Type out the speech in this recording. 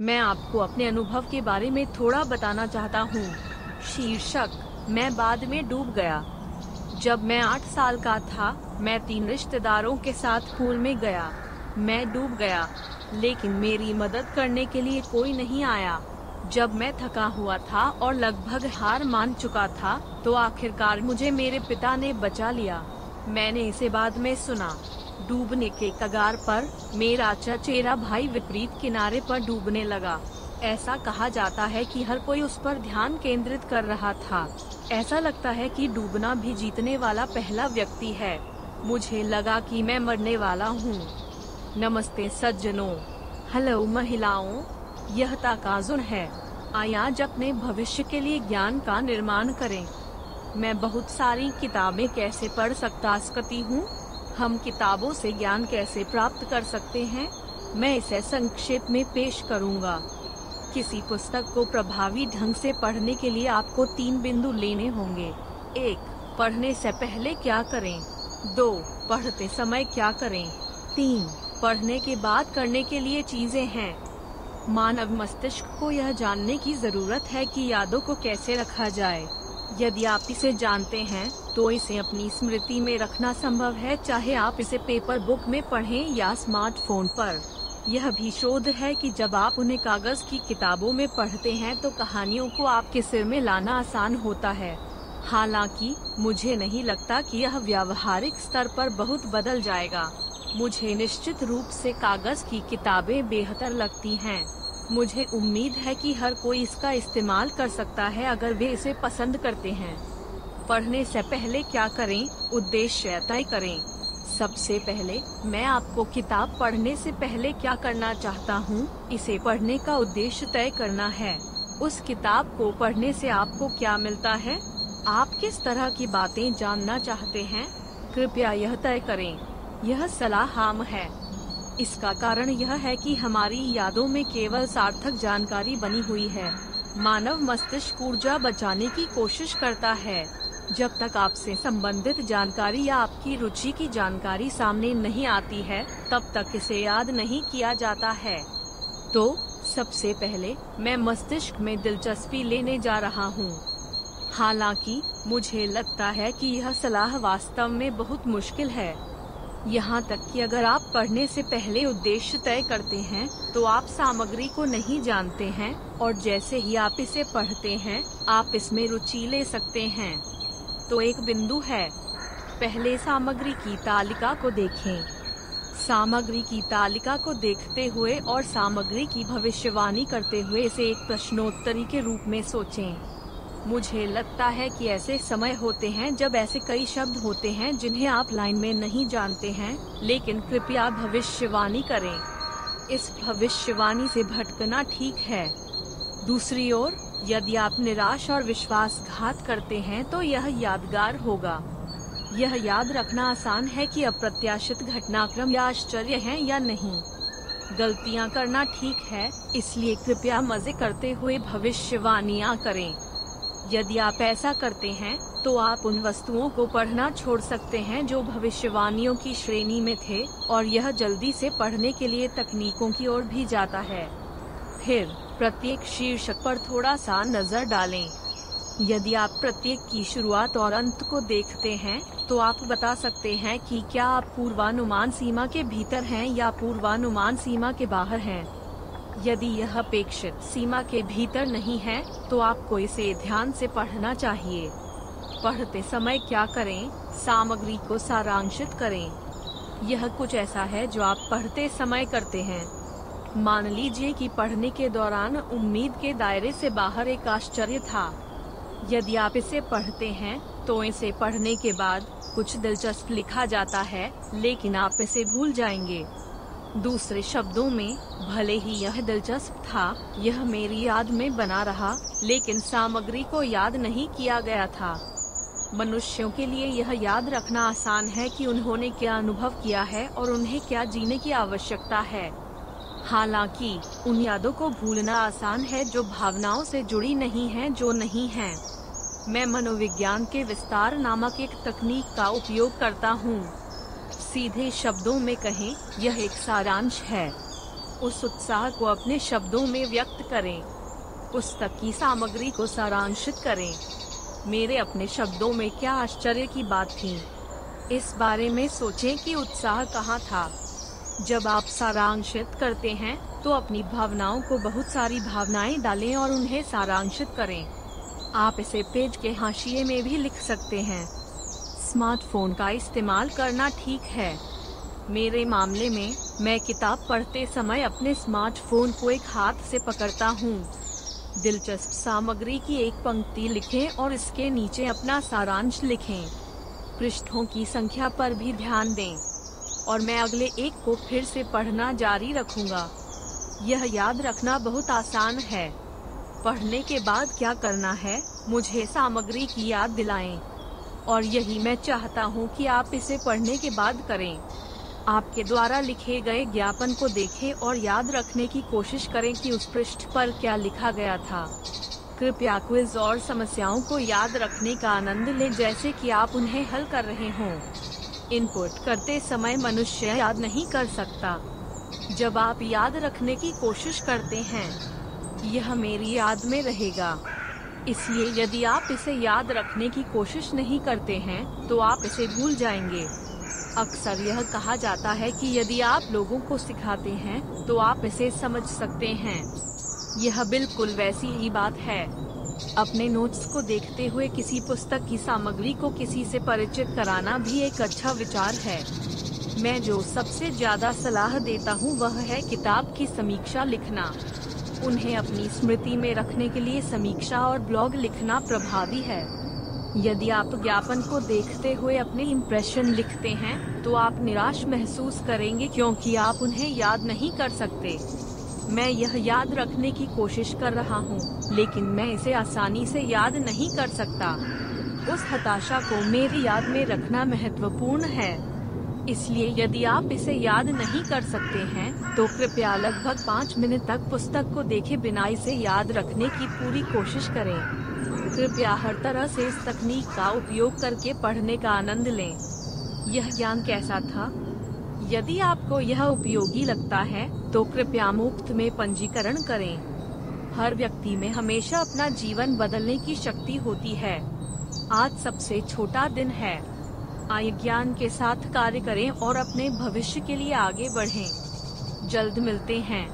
मैं आपको अपने अनुभव के बारे में थोड़ा बताना चाहता हूँ। शीर्षक, मैं बाद में डूब गया। जब मैं आठ साल का था, मैं तीन रिश्तेदारों के साथ पूल में गया। मैं डूब गया, लेकिन मेरी मदद करने के लिए कोई नहीं आया। जब मैं थका हुआ था और लगभग हार मान चुका था तो आखिरकार मुझे मेरे पिता ने बचा लिया। मैंने इसे बाद में सुना। डूबने के कगार पर मेरा चचेरा भाई विपरीत किनारे पर डूबने लगा। ऐसा कहा जाता है कि हर कोई उस पर ध्यान केंद्रित कर रहा था। ऐसा लगता है कि डूबना भी जीतने वाला पहला व्यक्ति है। मुझे लगा कि मैं मरने वाला हूँ। नमस्ते सज्जनों। हेलो महिलाओं। यह ताकाजुन है। आज अपने भविष्य के लिए ज्ञान का निर्माण करें। मैं बहुत सारी किताबें कैसे पढ़ सकता सकती हूँ? हम किताबों से ज्ञान कैसे प्राप्त कर सकते हैं? मैं इसे संक्षेप में पेश करूँगा। किसी पुस्तक को प्रभावी ढंग से पढ़ने के लिए आपको तीन बिंदु लेने होंगे। एक, पढ़ने से पहले क्या करें? दो, पढ़ते समय क्या करें? तीन, पढ़ने के बाद करने के लिए चीज़ें हैं। मानव मस्तिष्क को यह जानने की ज़रूरत है कि यादों को कैसे रखा जाए। यदि आप इसे जानते हैं तो इसे अपनी स्मृति में रखना संभव है, चाहे आप इसे पेपर बुक में पढ़ें या स्मार्टफ़ोन पर। यह भी शोध है कि जब आप उन्हें कागज़ की किताबों में पढ़ते हैं तो कहानियों को आपके सिर में लाना आसान होता है। हालाँकि, मुझे नहीं लगता कि यह व्यावहारिक स्तर पर बहुत बदल जाएगा। मुझे निश्चित रूप से कागज़ की किताबें बेहतर लगती हैं। मुझे उम्मीद है कि हर कोई इसका इस्तेमाल कर सकता है अगर वे इसे पसंद करते हैं। पढ़ने से पहले क्या करें? उद्देश्य तय करें। सबसे पहले, मैं आपको किताब पढ़ने से पहले क्या करना चाहता हूँ? इसे पढ़ने का उद्देश्य तय करना है। उस किताब को पढ़ने से आपको क्या मिलता है? आप किस तरह की बातें जानना चाहते हैं? कृपया यह तय करें। यह सलाह आम है। इसका कारण यह है कि हमारी यादों में केवल सार्थक जानकारी बनी हुई है। मानव मस्तिष्क ऊर्जा बचाने की कोशिश करता है। जब तक आपसे संबंधित जानकारी या आपकी रुचि की जानकारी सामने नहीं आती है, तब तक इसे याद नहीं किया जाता है। तो सबसे पहले मैं मस्तिष्क में दिलचस्पी लेने जा रहा हूँ। हालाँकि, मुझे लगता है कि यह सलाह वास्तव में बहुत मुश्किल है। यहाँ तक कि अगर आप पढ़ने से पहले उद्देश्य तय करते हैं तो आप सामग्री को नहीं जानते हैं, और जैसे ही आप इसे पढ़ते हैं, आप इसमें रुचि ले सकते हैं। तो एक बिंदु है। पहले सामग्री की तालिका को देखें। सामग्री की तालिका को देखते हुए और सामग्री की भविष्यवाणी करते हुए इसे एक प्रश्नोत्तरी के रूप में सोचें। मुझे लगता है कि ऐसे समय होते हैं जब ऐसे कई शब्द होते हैं जिन्हें आप लाइन में नहीं जानते हैं, लेकिन कृपया भविष्यवाणी करें। इस भविष्यवाणी से भटकना ठीक है। दूसरी ओर, यदि आप निराश और विश्वासघात करते हैं तो यह यादगार होगा। यह याद रखना आसान है कि अप्रत्याशित घटनाक्रम या आश्चर्य है या नहीं। गलतियाँ करना ठीक है, इसलिए कृपया मज़े करते हुए भविष्यवाणियाँ करें। यदि आप ऐसा करते हैं तो आप उन वस्तुओं को पढ़ना छोड़ सकते हैं जो भविष्यवाणियों की श्रेणी में थे, और यह जल्दी से पढ़ने के लिए तकनीकों की ओर भी जाता है फिर, प्रत्येक शीर्षक पर थोड़ा सा नज़र डालें यदि आप प्रत्येक की शुरुआत और अंत को देखते हैं तो आप बता सकते हैं कि क्या आप पूर्वानुमान सीमा के भीतर हैं या पूर्वानुमान सीमा के बाहर हैं। यदि यह अपेक्षित सीमा के भीतर नहीं है तो आपको इसे ध्यान से पढ़ना चाहिए। पढ़ते समय क्या करें? सामग्री को सारांशित करें। यह कुछ ऐसा है जो आप पढ़ते समय करते हैं। मान लीजिए कि पढ़ने के दौरान उम्मीद के दायरे से बाहर एक आश्चर्य था। यदि आप इसे पढ़ते हैं तो इसे पढ़ने के बाद कुछ दिलचस्प लिखा जाता है, लेकिन आप इसे भूल जाएँगे। दूसरे शब्दों में, भले ही यह दिलचस्प था, यह मेरी याद में बना रहा, लेकिन सामग्री को याद नहीं किया गया था। मनुष्यों के लिए यह याद रखना आसान है कि उन्होंने क्या अनुभव किया है और उन्हें क्या जीने की आवश्यकता है। हालाँकि, उन यादों को भूलना आसान है जो भावनाओं से जुड़ी नहीं है, जो नहीं है। मैं मनोविज्ञान के विस्तार नामक एक तकनीक का उपयोग करता हूँ। सीधे शब्दों में कहें, यह एक सारांश है। उस उत्साह को अपने शब्दों में व्यक्त करें। पुस्तक की सामग्री को सारांशित करें। मेरे अपने शब्दों में क्या आश्चर्य की बात थी। इस बारे में सोचें कि उत्साह कहाँ था। जब आप सारांशित करते हैं तो अपनी भावनाओं को बहुत सारी भावनाएँ डालें और उन्हें सारांशित करें। आप इसे पेज के हाशिए में भी लिख सकते हैं। स्मार्टफ़ोन का इस्तेमाल करना ठीक है। मेरे मामले में, मैं किताब पढ़ते समय अपने स्मार्टफ़ोन को एक हाथ से पकड़ता हूँ। दिलचस्प सामग्री की एक पंक्ति लिखें और इसके नीचे अपना सारांश लिखें। पृष्ठों की संख्या पर भी ध्यान दें। और मैं अगले एक को फिर से पढ़ना जारी रखूँगा। यह याद रखना बहुत आसान है। पढ़ने के बाद क्या करना है? मुझे सामग्री की याद दिलाएँ। और यही मैं चाहता हूँ कि आप इसे पढ़ने के बाद करें। आपके द्वारा लिखे गए ज्ञापन को देखें और याद रखने की कोशिश करें कि उस पृष्ठ पर क्या लिखा गया था। कृपया क्विज और समस्याओं को याद रखने का आनंद लें जैसे कि आप उन्हें हल कर रहे हों। इनपुट करते समय मनुष्य याद नहीं कर सकता। जब आप याद रखने की कोशिश करते हैं, यह मेरी याद में रहेगा। इसलिए यदि आप इसे याद रखने की कोशिश नहीं करते हैं तो आप इसे भूल जाएँगे। अक्सर यह कहा जाता है कि यदि आप लोगों को सिखाते हैं तो आप इसे समझ सकते हैं। यह बिल्कुल वैसी ही बात है। अपने नोट्स को देखते हुए किसी पुस्तक की सामग्री को किसी से परिचित कराना भी एक अच्छा विचार है। मैं जो सबसे ज़्यादा सलाह देता हूँ, वह है किताब की समीक्षा लिखना। उन्हें अपनी स्मृति में रखने के लिए समीक्षा और ब्लॉग लिखना प्रभावी है। यदि आप ज्ञापन को देखते हुए अपने इम्प्रेशन लिखते हैं तो आप निराश महसूस करेंगे क्योंकि आप उन्हें याद नहीं कर सकते। मैं यह याद रखने की कोशिश कर रहा हूँ, लेकिन मैं इसे आसानी से याद नहीं कर सकता। उस हताशा को मेरी याद में रखना महत्वपूर्ण है। इसलिए यदि आप इसे याद नहीं कर सकते हैं तो कृपया लगभग पाँच मिनट तक पुस्तक को देखे बिना इसे याद रखने की पूरी कोशिश करें। कृपया हर तरह से इस तकनीक का उपयोग करके पढ़ने का आनंद लें। यह ज्ञान कैसा था? यदि आपको यह उपयोगी लगता है तो कृपया मुफ़्त में पंजीकरण करें। हर व्यक्ति में हमेशा अपना जीवन बदलने की शक्ति होती है। आज सबसे छोटा दिन है। आय ज्ञान के साथ कार्य करें और अपने भविष्य के लिए आगे बढ़ें। जल्द मिलते हैं